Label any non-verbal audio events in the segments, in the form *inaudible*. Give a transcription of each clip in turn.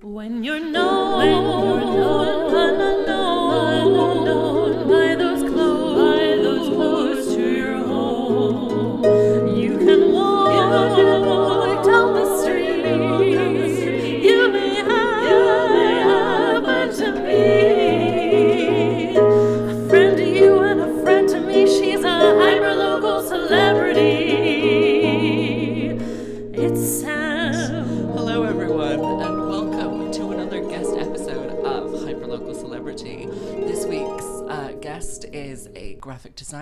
When you're known, when you're known, unknown,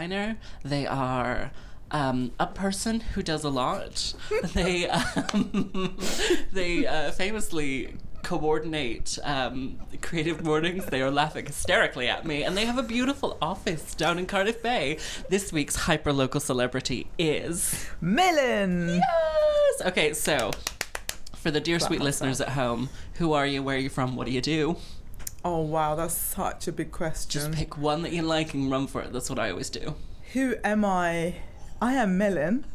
designer. They are um, a person who does a lot. *laughs* they um, *laughs* they uh, famously coordinate um, creative mornings. They are laughing hysterically at me, and they have a beautiful office down in Cardiff Bay. This week's hyperlocal celebrity is. Melin. Yes. Okay, so for the dear sweet listeners at home, who are you? Where are you from? What do you do? Oh wow, that's such a big question. Just pick one that you like and run for it. That's what I always do. Who am I? I am Melin. *laughs*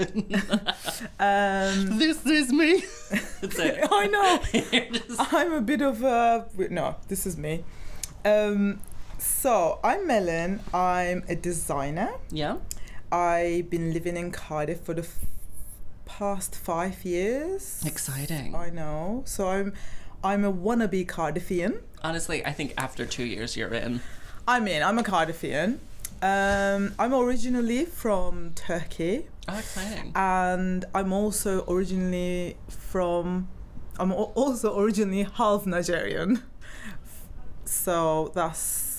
um, This is me. *laughs* That's it. I know. *laughs* Just- I'm a bit of a no. This is me. Um, so I'm Melin. I'm a designer. yeah. I've been living in Cardiff for the f- past five years. Exciting. I know. So I'm, I'm a wannabe Cardiffian. Honestly, I think after two years, you're in. I mean, I'm a Cardiffian. Um, I'm originally from Turkey, Oh, exciting. and I'm also originally from. I'm also originally half Nigerian, so that's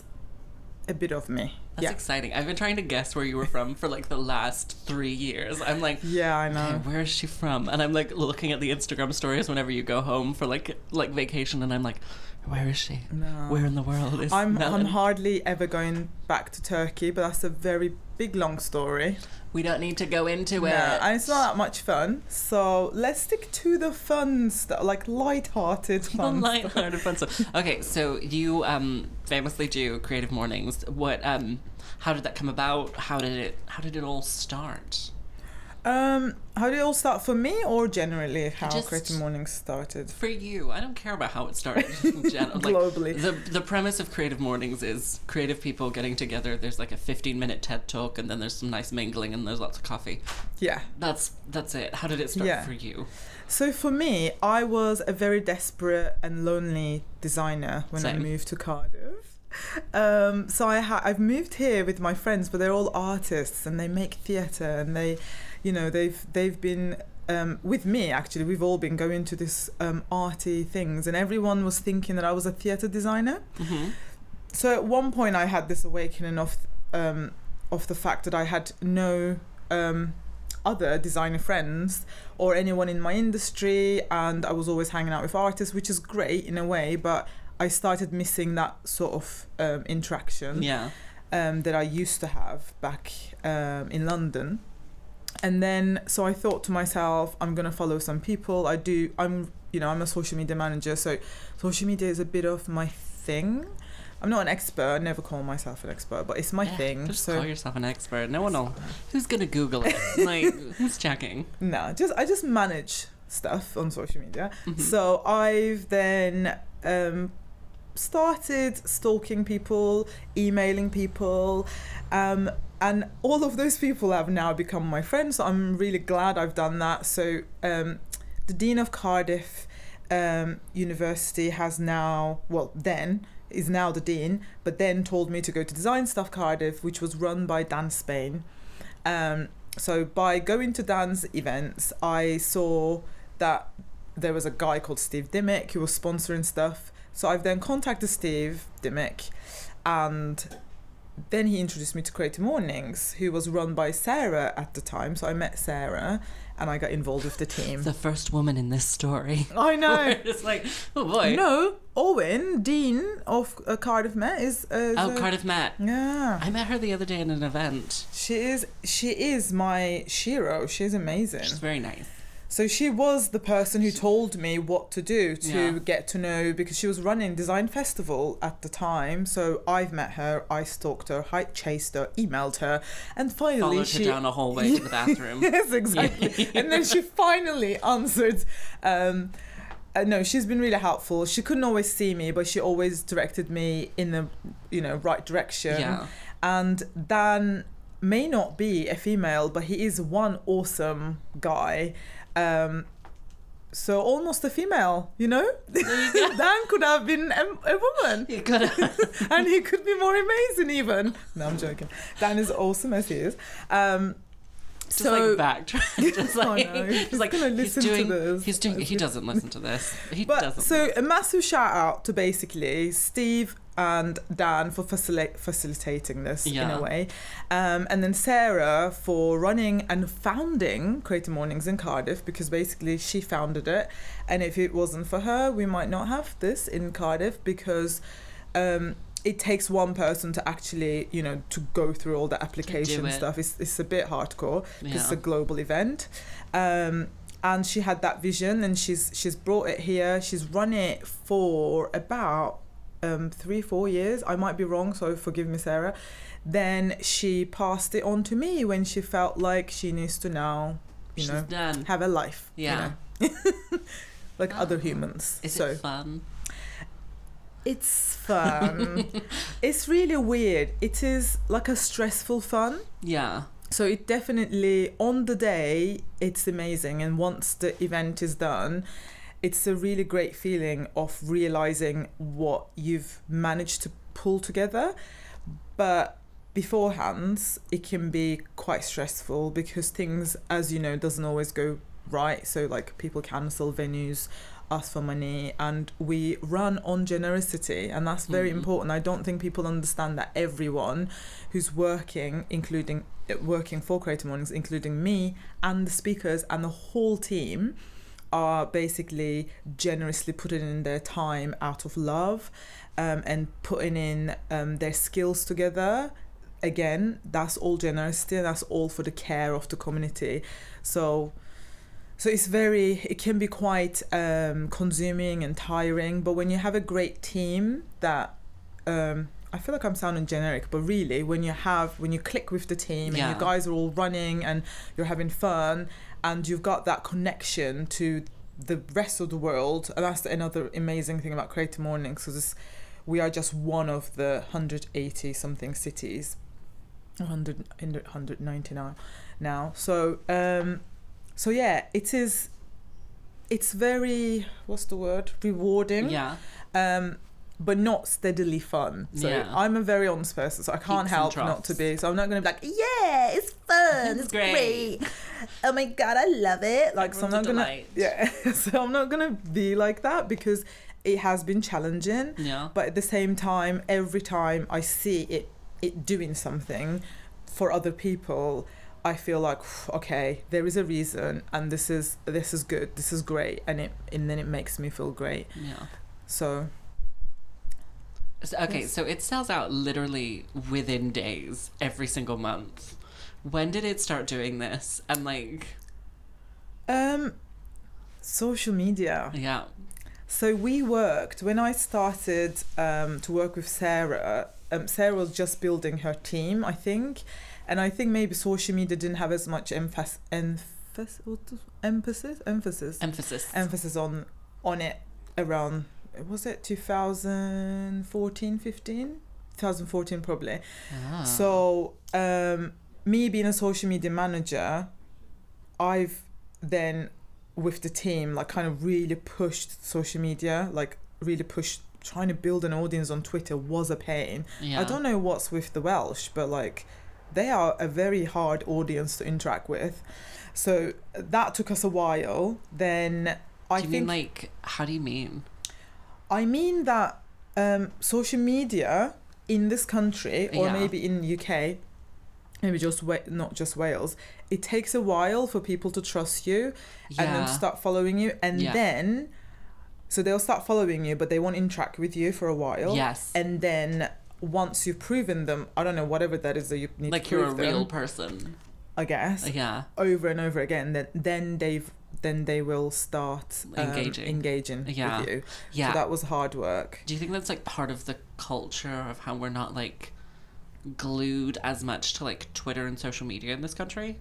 a bit of me. That's yeah, exciting. I've been trying to guess where you were from for like the last three years. I'm like, yeah, I know. where is she from? And I'm like looking at the Instagram stories whenever you go home for like like vacation, and I'm like, where is she? No. Where in the world is I'm Melin? I'm hardly ever going back to Turkey, but that's a very big long story. We don't need to go into No, it. and it's not that much fun. So let's stick to the fun stuff, like light-hearted *laughs* fun. light-hearted fun stuff. Okay, so you um, famously do creative mornings. What? Um, how did that come about? How did it? How did it all start? Um, how did it all start for me, or generally how Just- Creative Mornings started? For you, I don't care about how it started. *laughs* General. Like, Globally. the the premise of creative mornings is creative people getting together. There's like a 15 minute TED talk, and then there's some nice mingling, and there's lots of coffee. Yeah. That's that's it. How did it start Yeah. for you? So for me, I was a very desperate and lonely designer when I moved to Cardiff. Um, so I ha- I've moved here with my friends, but they're all artists and they make theatre and they, you know, they've they've been um, with me actually. We've all been going to this um, arty things, and everyone was thinking that I was a theatre designer. hmm So at one point, I had this awakening of um, of the fact that I had no um, other designer friends or anyone in my industry, and I was always hanging out with artists, which is great in a way. But I started missing that sort of um, interaction Yeah. um, that I used to have back um, in London. And then, so I thought to myself, I'm gonna follow some people. I do. I'm, you know, I'm a social media manager, so social media is a bit of my thing. I'm not an expert. I never call myself an expert, but it's my Yeah, thing. Just so call yourself an expert. No one will. Who's gonna Google it? *laughs* Like, who's checking? no, just I just manage stuff on social media. Mhm. So I've then um, started stalking people, emailing people, um, and all of those people have now become my friends. So I'm really glad I've done that. So um, the dean of Cardiff um, University has now, well, then is now the dean, but then told me to go to Design Stuff Cardiff, which was run by Dan Spain. Um, so by going to Dan's events, I saw that there was a guy called Steve Dimmick who was sponsoring stuff. So I've then contacted Steve Dimmick, and then he introduced me to Creative Mornings, who was run by Sarah at the time. So I met Sarah, and I got involved with the team. The first woman in this story. I *laughs* know. it's like, oh boy. No, Olwen, Dean of uh, Cardiff Met, is. Uh, Oh, the- Cardiff Met. Yeah, I met her the other day in an event. she is. She is my Shiro. She's amazing. She's very nice. So she was the person who told me what to do to Yeah. get to know because she was running Design Festival at the time. So I've met her, I stalked her, I chased her, emailed her, and finally Followed she her down a hallway to the *laughs* bathroom. yes, exactly. *laughs* and then she finally answered um, uh, no, she's been really helpful. She couldn't always see me, but she always directed me in the, you know, right direction. Yeah. And Dan may not be a female, but he is one awesome guy. Um, so almost a female, you know. *laughs* Dan could have been a, a woman, You gotta. *laughs* and he could be more amazing even. No, I'm joking. Dan is awesome as he is. Um, Just so like backtrack. Just like, *laughs* *laughs* he's He's like gonna listen to doing. this. He's doing. He doesn't listen to this. He But doesn't. so a massive shout out to basically Steve and Dan for facili- facilitating this in a way, um, and then Sarah for running and founding Creative Mornings in Cardiff because basically she founded it, and if it wasn't for her, we might not have this in Cardiff because. Um, it takes one person to actually, you know, to go through all the application it. stuff. It's, it's a bit hardcore because it's a global event. Um, and she had that vision and she's she's brought it here. She's run it for about um, three, four years. I might be wrong, so forgive me, Sarah. Then she passed it on to me when she felt like she needs to now, you She's know, done. have a life. Yeah. You know? *laughs* like Oh. other humans. Is so it fun? It's fun. *laughs* it's really weird. It is like a stressful fun. Yeah. So it definitely on the day it's amazing and once the event is done it's a really great feeling of realizing what you've managed to pull together but beforehand it can be quite stressful because things as you know doesn't always go right so like people cancel venues ask for money and we run on generosity and that's very Mhm. important. I don't think people understand that everyone who's working including uh, working for creative mornings including me and the speakers and the whole team are basically generously putting in their time out of love um, and putting in um, their skills together. Again that's all generosity and that's all for the care of the community. So so it's very it can be quite um, consuming and tiring but when you have a great team that um, I feel like I'm sounding generic, but really, when you have when you click with the team and you guys are all running and you're having fun, and you've got that connection to the rest of the world, and that's another amazing thing about Creative Mornings, because we are just one of the 180 something cities, 100, 190 now, now. So, um, so yeah, it is. It's very what's the word rewarding Yeah. um, but not steadily fun. So Yeah. I'm a very honest person, so I can't Peaks help not to be. So I'm not going to be like, yeah, it's fun, It's it's great. great. Oh my god, I love it. Like, so I'm not gonna, delight. *laughs* yeah. So I'm not gonna be like that because it has been challenging. Yeah. But at the same time, every time I see it, it doing something for other people. I feel like *sighs* okay, there is a reason, and this is this is good, this is great, and it and then it makes me feel great. Yeah. So So- okay, so it sells out literally within days every single month. When did it start doing this? And like, Um, social media. yeah, So we worked when I started um, to work with Sarah. Um, Sarah was just building her team, I think, and I think maybe social media didn't have as much emphasis, emphasis, emphasis, emphasis, emphasis. emphasis on on it around. Was it 2014, 15? 2014 probably. Ah. So, um, me being a social media manager, I've then with the team like kind of really pushed social media, like really pushed trying to build an audience on Twitter was a pain. yeah. I don't know what's with the Welsh, but like they are a very hard audience to interact with. So that took us a while. Then I Do you think mean like, how do you mean? I mean that um, social media in this country, or Yeah. maybe in UK, maybe just Wa- not just Wales, it takes a while for people to trust you Yeah. and then start following you, and Yeah. then so they'll start following you, but they won't interact with you for a while. Yes. And then once you've proven them, I don't know whatever that is that you need like to prove Like you're a prove real them, person. I guess Yeah. over and over again. Then then they've then they will start um, Engaging. engaging Yeah. with you. Yeah. So that was hard work. Do you think that's like part of the culture of how we're not like glued as much to like Twitter and social media in this country?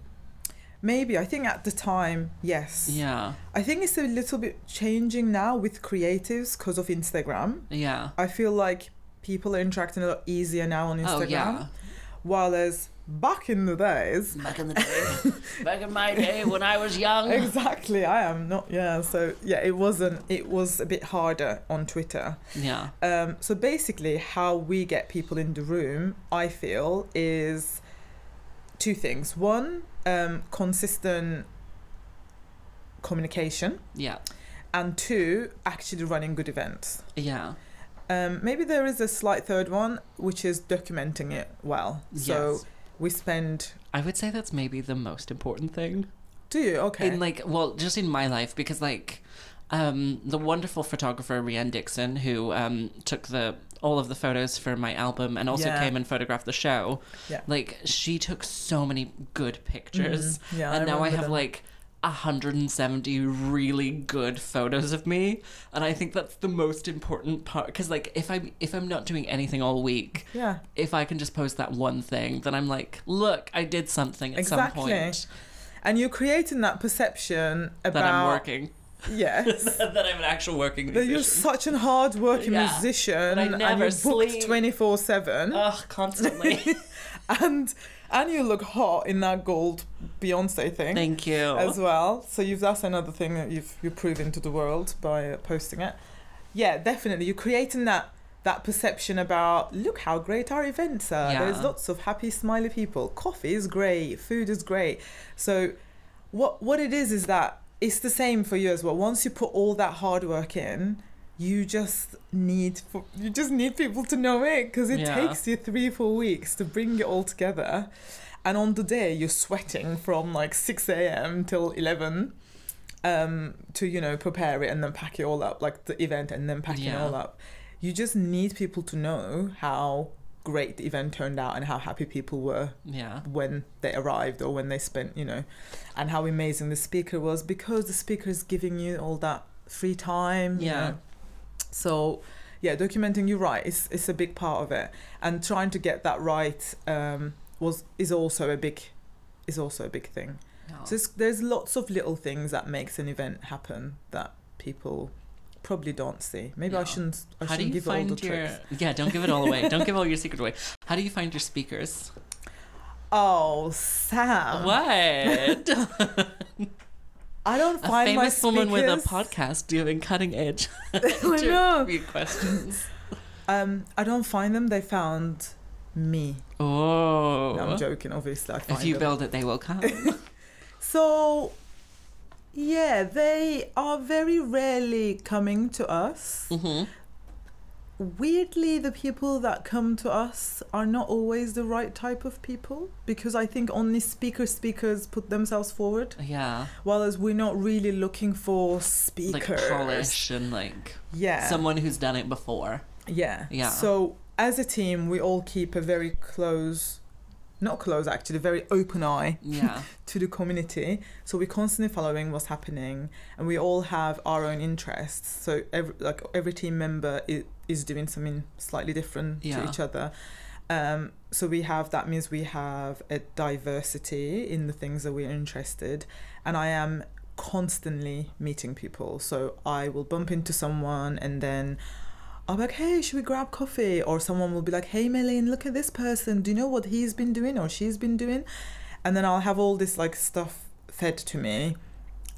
maybe I think at the time, yes. Yeah. I think it's a little bit changing now with creatives because of Instagram. Yeah. I feel like people are interacting a lot easier now on Instagram. Oh yeah. While as back in the days, Back in the day, *laughs* back in my day when I was young. exactly, I am not. Yeah, so yeah, it wasn't. It was a bit harder on Twitter. Yeah. Um, so basically, how we get people in the room, I feel, is two things. One, um, consistent communication, Yeah. and two, actually running good events. Yeah. Um, maybe there is a slight third one, which is documenting it well. So yes. we spend. I would say that's maybe the most important thing. Do you okay? In like, well, just in my life, because like, um, the wonderful photographer Rianne Dixon, who um took the all of the photos for my album and also Yeah. came and photographed the show. Yeah. Like, she took so many good pictures, Mhm. Yeah, and now I have them. like. 170 really good photos of me and i think that's the most important part because like if i'm if i'm not doing anything all week Yeah, if i can just post that one thing then i'm like look i did something at some Exactly. point and you're creating that perception about that i'm working Yes. *laughs* that I'm an actual working That musician. you're such a hard working Yeah, musician and you're booked sleep. 24 7 Ugh, constantly. *laughs* and and you look hot in that gold Beyonce thing Thank you. as well. So you've that's another thing that you've you're proving to the world by uh, posting it. Yeah, definitely. You're creating that that perception about look how great our events are. Yeah. There's lots of happy, smiley people. Coffee is great. Food is great. So what what it is is that it's the same for you as well. Once you put all that hard work in, you just need for, you just need people to know it because it Yeah. takes you three four weeks to bring it all together, and on the day you're sweating from like six a.m. till eleven, um, to you know prepare it and then pack it all up like the event and then packing it all up. You just need people to know how great the event turned out and how happy people were yeah. when they arrived or when they spent, you know, and how amazing the speaker was because the speaker is giving you all that free time. you Yeah. know. So, yeah, documenting. You're right. It's it's a big part of it, and trying to get that right um, was is also a big is also a big thing. No. So it's, there's lots of little things that makes an event happen that people probably don't see. Maybe I shouldn't. I How do shouldn't you give all the find your? tricks. Yeah, don't give it all away. don't give all your *laughs* secret away. How do you find your speakers? Oh, Sam! What? *laughs* I don't a find my famous woman with a podcast doing cutting edge *laughs* *laughs* I know. interview questions. Um, I don't find them. They found me. Oh. No, I'm joking. Obviously, if you them. build it, they will come. *laughs* So, yeah, they are very rarely coming to us. hmm Weirdly, the people that come to us are not always the right type of people because I think only speaker speakers put themselves forward, Yeah. whereas we're not really looking for speakers Like polish and like Yeah. someone who's done it before. Yeah. Yeah. So as a team, we all keep a very close, not close actually, a very open eye Yeah. *laughs* to the community. So we're constantly following what's happening, and we all have our own interests. So every like every team member is, is doing something slightly different Yeah. to each other. Um, so we have that means we have a diversity in the things that we're interested, and I am constantly meeting people. So I will bump into someone and then. I'll be like, hey, should we grab coffee? Or someone will be like, hey, Melin, look at this person. Do you know what he's been doing or she's been doing? And then I'll have all this like stuff fed to me.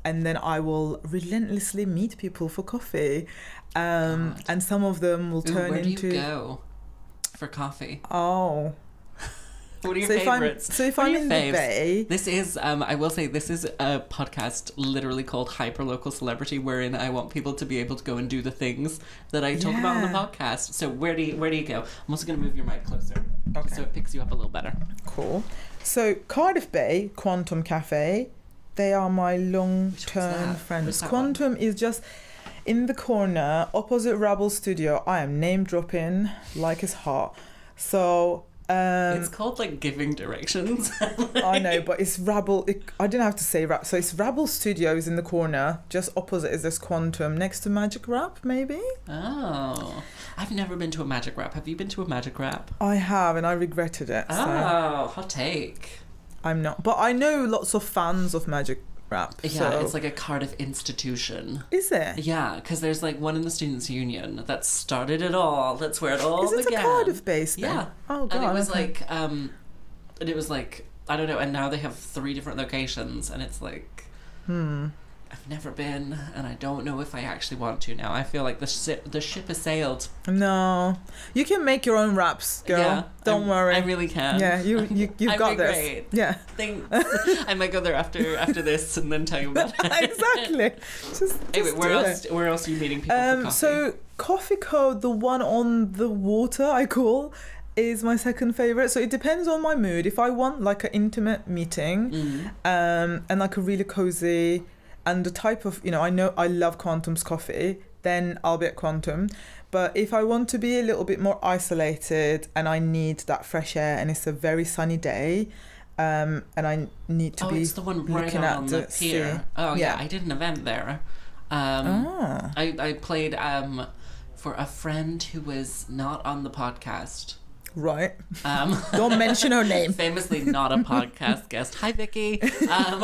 And then I will relentlessly meet people for coffee. Um, and some of them will Ooh, turn where do into. you go for coffee? *laughs* Oh. What are your So if, I'm, favorites? so if What I'm in faves? the Bay. This is, um, I will say, this is a podcast literally called Hyperlocal Celebrity, wherein I want people to be able to go and do the things that I talk about on the podcast. So where do you where do you go? I'm also going to move your mic closer, Okay. so it picks you up a little better. Cool. So Cardiff Bay Quantum Cafe, they are my long-term friends. Where's that one? Quantum is just in the corner opposite Rabble Studio. I am name dropping like it's hot. So um, it's called like giving directions. *laughs* I know, but it's Rabble. It, I didn't have to say Rab. So it's Rabble Studios in the corner. Just opposite is this Quantum, next to Magic Wrap, maybe. oh, I've never been to a magic wrap. Have you been to a magic wrap? I have, and I regretted it. So. Oh, hot take. I'm not. But I know lots of fans of Magic Wrap. Yeah, so. it's like a Cardiff institution. Is it? Yeah, because there's like one in the Students' Union that started it all. That's where it all Is it began. a Cardiff based thing? Yeah. Oh god. and it was okay. like, um, and it was like, I don't know, and now they have three different locations, and it's like, Hmm. I've never been, and I don't know if I actually want to now. I feel like the ship, the ship has sailed. No, you can make your own wraps, girl. Yeah, Don't I'm- worry. I really can. yeah, you you *laughs* you've got this. great. Yeah, Thanks. *laughs* *laughs* I might go there after after this and then tell you about it. exactly. Just, just Anyway, where else? it. Where else are you meeting people Um, coffee? so Coffi Co, the one on the water, I call, is my second favorite. So it depends on my mood. If I want like an intimate meeting, Mm. um, and like a really cozy, and the type of you know, I know I love Quantum's coffee, then I'll be at Quantum. But if I want to be a little bit more isolated and I need that fresh air and it's a very sunny day, um, and I need to be. oh, be it's the one right looking on at the the pier. sea. Oh yeah. Yeah. I did an event there. Um, ah, I I played um for a friend who was not on the podcast. right. Um, *laughs* Don't mention her name. *laughs* famously not a *laughs* podcast guest. Hi, Vicky. Um,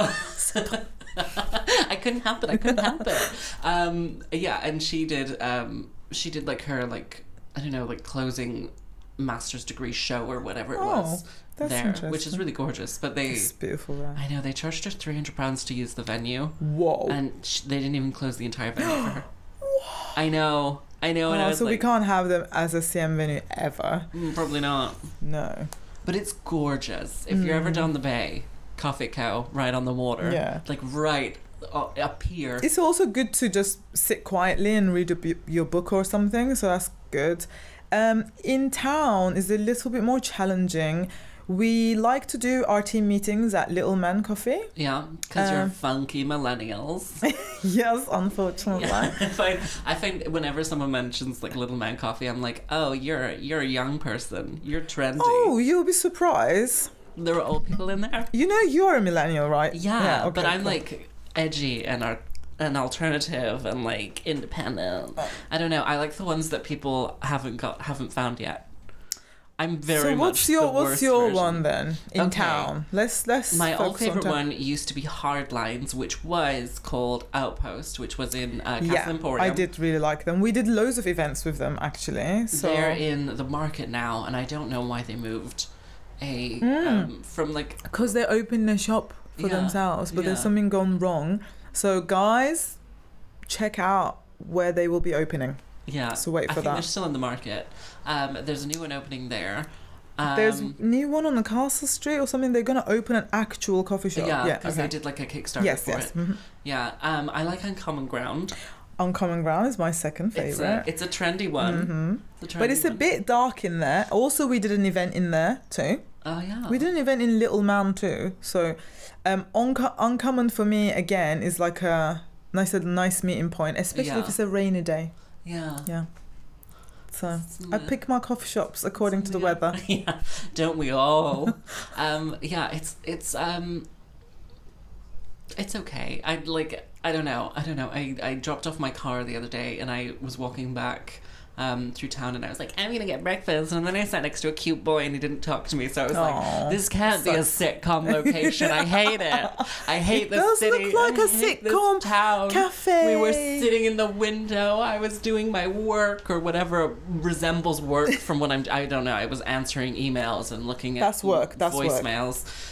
*laughs* I couldn't help it. I couldn't help it. Um, yeah, and she did. Um, she did like her like I don't know like closing master's degree show or whatever it was Oh, that's there, which is really gorgeous. But they, It's beautiful. Right? I know they charged her three hundred pounds to use the venue, Whoa. and sh- they didn't even close the entire venue for her. *gasps* I know. I know, and I Oh, was so we can't have them as a CM venue ever. "Mm, probably not. No. But it's gorgeous. If you're ever down the bay, Coffi Co, right on the water. Yeah. Like right uh, up here. It's also good to just sit quietly and read bu- your book or something, so that's good. Um, in town is a little bit more challenging. We like to do our team meetings at Little Man Coffee. yeah, because you're Um, funky millennials. *laughs* yes, unfortunately. Yeah, *laughs* I find I find whenever someone mentions like Little Man Coffee, I'm like, oh, you're you're a young person. You're trendy. Oh, you'll be surprised. There were old people in there. You know you're a millennial, right? Yeah, okay, but I'm cool. like edgy and ar- an alternative and like independent. I don't know. I like the ones that people haven't got haven't found yet. I'm very so what's your what's your version. one then in Okay. town? Let's let's My old focus on favorite one used to be Hardlines, which was called Outpost, which was in uh, Castle Yeah, Emporium. I did really like them. We did loads of events with them actually. So They're in the market now, and I don't know why they moved a Mm. um, from like because they opened a shop for Yeah, themselves, but there's something gone wrong. So guys, check out where they will be opening. yeah. So wait I for think they're still in the market. Um, there's a new one opening there. Um, There's new one on the Castle Street or something. They're gonna open an actual coffee shop. yeah, Yeah, because okay. they did like a Kickstarter yes, for yes. it. mhm. Yeah, um, I like Uncommon Ground. Uncommon Ground is my second It's a favorite. it's a trendy one. Mm-hmm. The trendy But it's a bit dark in there. Also, we did an event in there too. Oh yeah. We did an event in Little Man too. So, um, unco- uncommon for me again is like a nice, a nice meeting point, especially Yeah. if it's a rainy day. Yeah. Yeah. So I pick my coffee shops according to the weather. *laughs* yeah, don't we all? *laughs* um, yeah, it's it's um, it's okay. I like I don't know. I don't know. I I dropped off my car the other day and I was walking back. Um, through town and I was like, I'm gonna get breakfast, and then I sat next to a cute boy and he didn't talk to me, so I was Aw, like, this can't be a sitcom location. I hate it. I *laughs* hate It this does city. look like I a sitcom town. Cafe. We were sitting in the window. I was doing my work or whatever resembles work from what I'm. I don't know. I was answering emails and looking at That's work, that's work.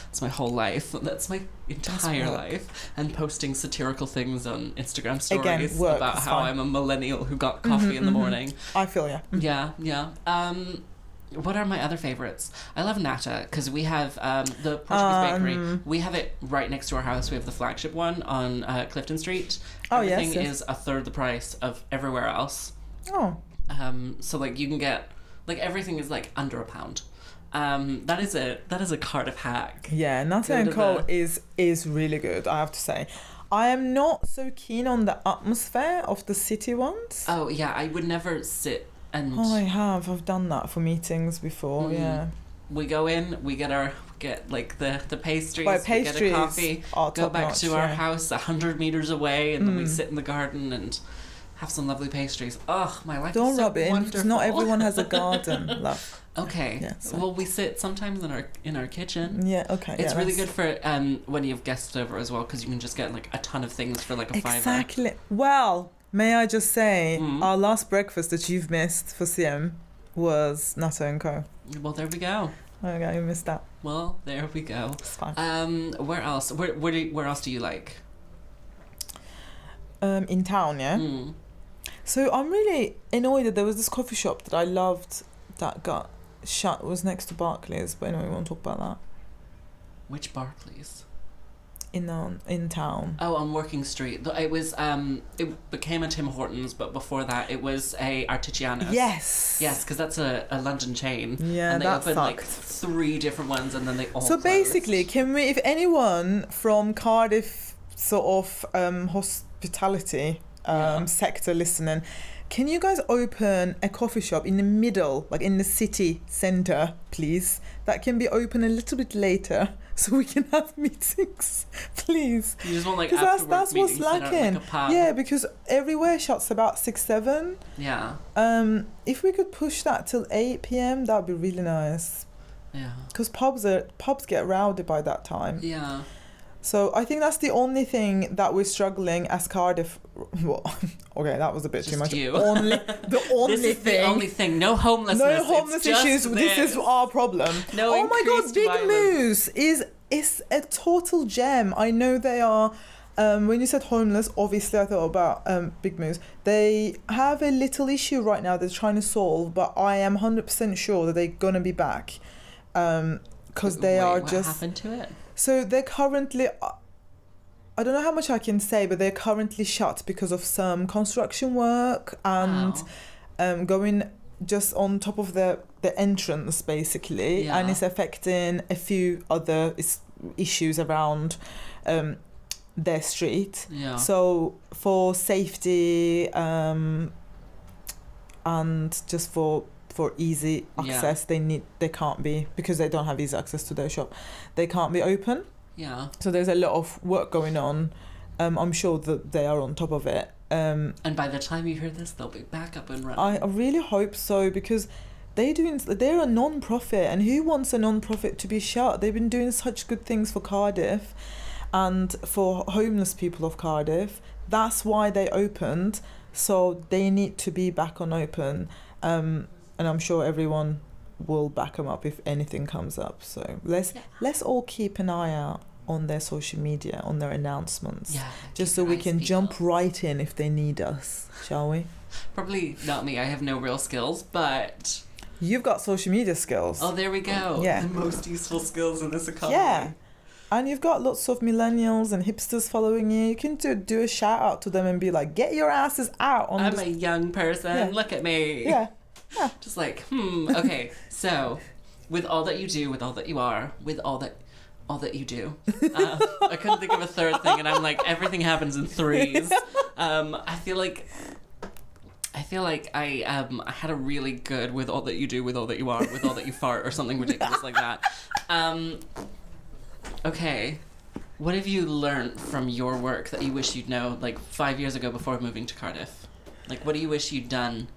That's my whole life. That's my entire life. And posting satirical things on Instagram stories Again, work, about how fine. I'm a millennial who got coffee in the mhm. morning. I feel ya. Yeah, yeah. Um, what are my other favorites? I love Nata because we have um, the Portuguese bakery. Um, We have it right next to our house. We have the flagship one on uh, Clifton Street. Oh, yes, Everything yes. is a third the price of everywhere else. Oh, Um, so like you can get like everything is like under a pound. Um, that is a that is a Cardiff hack. yeah. Nata Go and to Co the- is is really good. I have to say. I am not so keen on the atmosphere of the city ones. Oh yeah, I would never sit and Oh, I have. I've done that for meetings before. Mm. Yeah. we go in, we get our get like the the pastries, But we get a coffee, go back notch, to our yeah. house a hundred meters away, and then we Mm. sit in the garden and have some lovely pastries. Oh, my life Don't is so rub it in. wonderful. Not everyone has a *laughs* garden, love. Okay. Yeah, so- well, we sit sometimes in our in our kitchen. Yeah, okay. It's yeah, really that's- good for um when you have guests over as well because you can just get like a ton of things for like a fiver. Exactly. Well, may I just say, Mm. our last breakfast that you've missed for CM was Nata and Co. Well, there we go. Okay, you missed that. Well, there we go. It's fine. Um, where else? Where where do, where else do you like? Um, in town, yeah. Mm. So I'm really annoyed that there was this coffee shop that I loved that got shut. It was next to Barclays, but anyway, we won't talk about that. Which Barclays? In um, in town. Oh, on Working Street. It was um, it became a Tim Hortons, but before that, it was a Artigiano's. Yes. Yes, because that's a, a London chain. Yeah, and they that opened like three different ones, and then they all. So closed. basically, can we, if anyone from Cardiff sort of um, hospitality um, Yeah. sector listening, can you guys open a coffee shop in the middle, like in the city centre, please? That can be open a little bit later, *laughs* so we can have meetings, *laughs* please. you just want like Because that's that's what's meetings, sit out in, lacking. Like yeah, because everywhere shuts about six seven. Yeah. Um, if we could push that till eight p.m., that'd be really nice. Yeah. Because pubs are pubs get rowdy by that time. Yeah. So I think that's the only thing that we're struggling as Cardiff. *laughs* Well, *laughs* okay, that was a bit too much. you. Only the only *laughs* this is thing. the only thing. No homelessness. no homeless just issues. This is our problem. No oh my god, Big violence. Moose is is a total gem. I know they are. Um, when you said homeless, obviously I thought about um, Big Moose. They have a little issue right now they're trying to solve, but I am hundred percent sure that they're gonna be back, because they Wait, are what just. happened to it? So they're currently. I don't know how much I can say, but they're currently shut because of some construction work and Wow. um, going just on top of the the entrance basically, and it's affecting a few other is- issues around um, their street. Yeah. So for safety um, and just for for easy Yeah. access, they need they can't be because they don't have easy access to their shop. They can't be open. yeah. So there's a lot of work going on. Um, I'm sure that they are on top of it. Um, And by the time you hear this, they'll be back up and running. I I really hope so because they doing they're a non-profit and who wants a non-profit to be shut? They've been doing such good things for Cardiff and for homeless people of Cardiff. That's why they opened. So they need to be back on open. Um, and I'm sure everyone will back them up if anything comes up. So let's Yeah. let's all keep an eye out on their social media, on their announcements. yeah. Just so we can jump right in if they need us, shall we? Probably not me. I have no real skills, but You've got social media skills. oh, there we go. Yeah. The most useful skills in this economy. yeah. And you've got lots of millennials and hipsters following you. You can do, do a shout out to them and be like, get your asses out on I'm this. a young person. Yeah. Look at me. Yeah. Just like, hmm. Okay. so, with all that you do, with all that you are, with all that. All that you do. Uh, I couldn't think of a third thing, and I'm like, everything happens in threes. *laughs* Um, I feel like I feel like I um I had a really good with all that you do, with all that you are, with all that you fart, or something ridiculous like that. Um, okay, what have you learned from your work that you wish you'd know like five years ago before moving to Cardiff? Like, what do you wish you'd done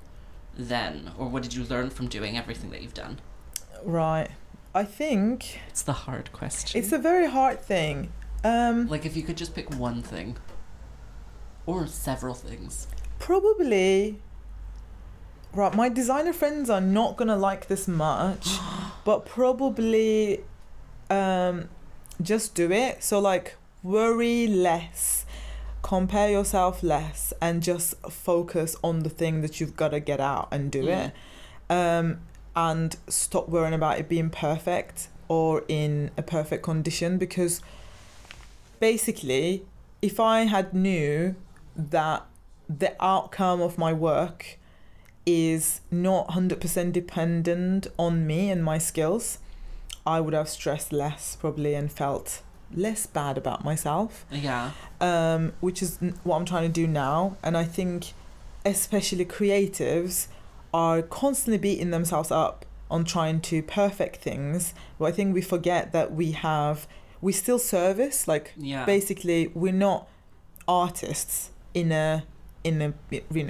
then, or what did you learn from doing everything that you've done? Right. I think It's the hard question. it's a very hard thing. Um, like if you could just pick one thing, or several things. probably. Right, my designer friends are not gonna like this much, *gasps* but probably um, just do it. So, like, worry less, compare yourself less, and just focus on the thing that you've got to get out and do Mm. it. Um, and stop worrying about it being perfect or in a perfect condition because basically, if I had knew that the outcome of my work is not 100% dependent on me and my skills, I would have stressed less probably and felt less bad about myself, Yeah. um, which is what I'm trying to do now. And I think, especially creatives, are constantly beating themselves up on trying to perfect things. But I think we forget that we have, we still service, like, Yeah. basically we're not artists in a in a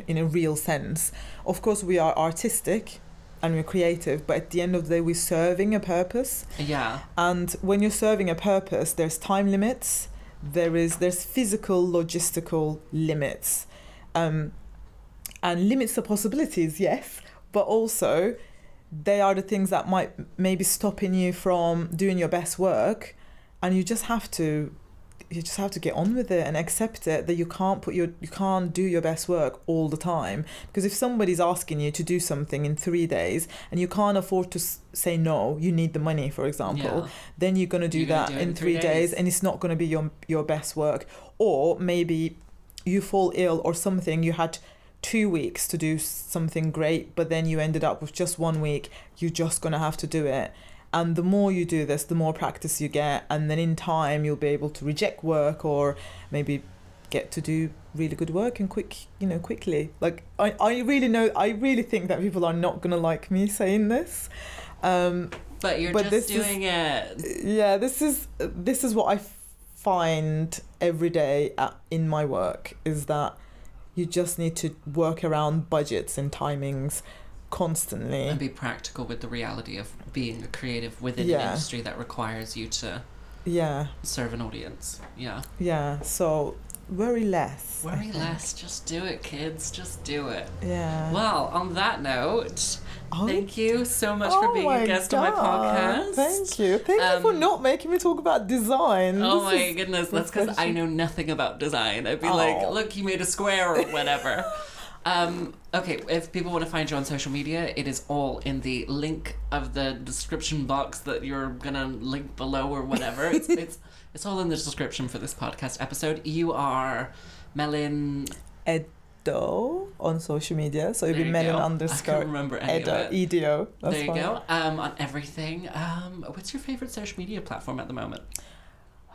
in a real sense. Of course, we are artistic and we're creative, but at the end of the day, we're serving a purpose. Yeah. And when you're serving a purpose, there's time limits. There is there's physical, logistical limits, um, and limits the possibilities. Yes, but also they are the things that might maybe stopping you from doing your best work, and you just have to you just have to get on with it and accept it that you can't put your you can't do your best work all the time because if somebody's asking you to do something in 3 days and you can't afford to s- say no you need the money for example Yeah. then you're going to do that do in in 3 three days. days. and it's not going to be your your best work or maybe you fall ill or something you had 2 weeks to do something great but then you ended up with just 1 week you're just going to have to do it and the more you do this the more practice you get. And then in time you'll be able to reject work or maybe get to do really good work and quick you know quickly. Like i, I really know i really think that people are not going to like me saying this. Um But you're But just this is- doing it. yeah this is this is what i find every day at, in my work is that you just need to work around budgets and timings constantly And be practical with the reality of being a creative within an industry that requires you to yeah serve an audience. Yeah. yeah so worry less Worry less. Just do it, kids. Just do it. yeah Well, on that note, Oh, thank you so much for oh being a guest on my podcast. Thank you. Thank you for Um, not making me talk about design. Oh This my is- goodness, that's because I know nothing about design. I'd be like, Oh. look, you made a square or whatever. *laughs* um, okay, if people want to find you on social media, it is all in the link of the description box that you're gonna link below or whatever. It's *laughs* it's it's all in the description for this podcast episode. You are Melin. Edo on social media. So it'd There be Melin go. I underscore can't remember any Edo. of it. Edo. That's there you fine. go. Um, on everything. Um, what's your favorite social media platform at the moment?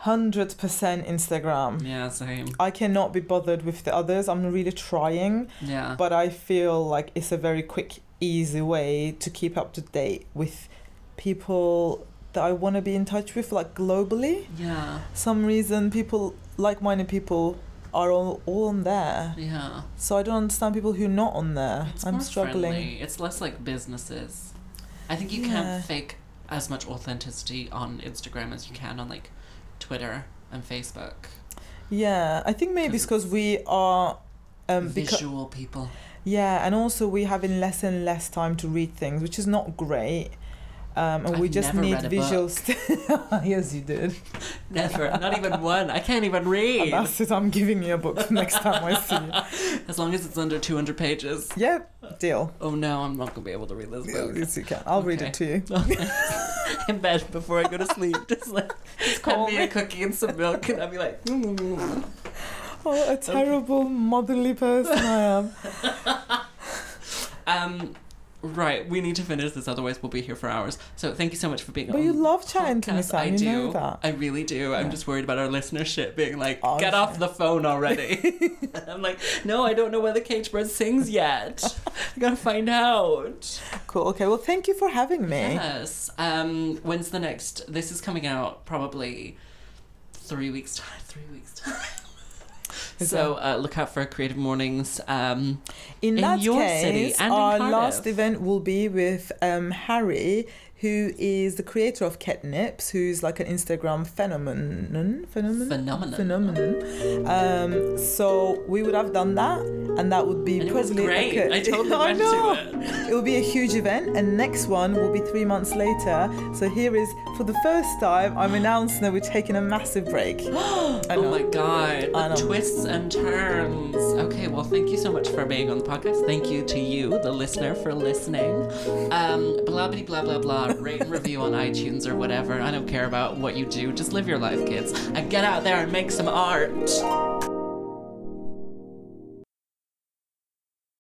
Hundred percent Instagram. Yeah, same. I cannot be bothered with the others. I'm really trying, Yeah. but I feel like it's a very quick, easy way to keep up to date with people that I want to be in touch with, like globally. yeah. Some reason people, like-minded people, are all, all on there. Yeah. So I don't understand people who are not on there. It's I'm more struggling. friendly. It's less like businesses. I think you Yeah. can't fake as much authenticity on Instagram as you can on like Twitter and Facebook. Yeah, I think maybe it's 'Cause because we are, um, Visual people. yeah, and also we having less and less time to read things, which is not great. Um, and we I've just never need visuals. *laughs* yes, you did. Never. Not even one. I can't even And read. that's it. I'm giving you a book next time I see you. *laughs* As long as it's under 200 pages. Yep, deal. Oh no, I'm not going to be able to read this book. Yes, you can. I'll read it to you. *laughs* in bed before I go to sleep. Just like just call me a cookie and some milk, and I'll be like, "Mm." Oh, a terrible motherly person I am. um, right. We need to finish this, otherwise we'll be here for hours. So thank you so much for being But on. But you love chatting to me. Sam. I you do. know that. I really do. I'm just worried about our listenership being like, Oh, get off the phone already. *laughs* I'm like, no, I don't know whether Cage Bird sings yet. I gotta find out. Cool. Okay. Well, thank you for having me. Yes. Um, when's the next? This is coming out probably three weeks time. Three weeks time. *laughs* *laughs* So uh, look out for Creative Mornings. Um, In, in your case, city and our last event will be with um, Harry, who is the creator of Catnips, who's like an Instagram phenomenon. Phenomenon. Phenomenon. Phenomenon. Um, so we would have done that, and that would be and it was great. like a- I totally *laughs* went to it. It will be a huge event, and next one will be three months later. So here is, for the first time, I'm announcing that we're taking a massive break. *gasps* Oh my god, the twists and turns. Okay, well, thank you so much for being on the podcast. Thank you to you, the listener, for listening. Um, blah blah blah blah blah. Rate and review on iTunes or whatever. I don't care about what you do. Just live your life, kids, and get out there and make some art.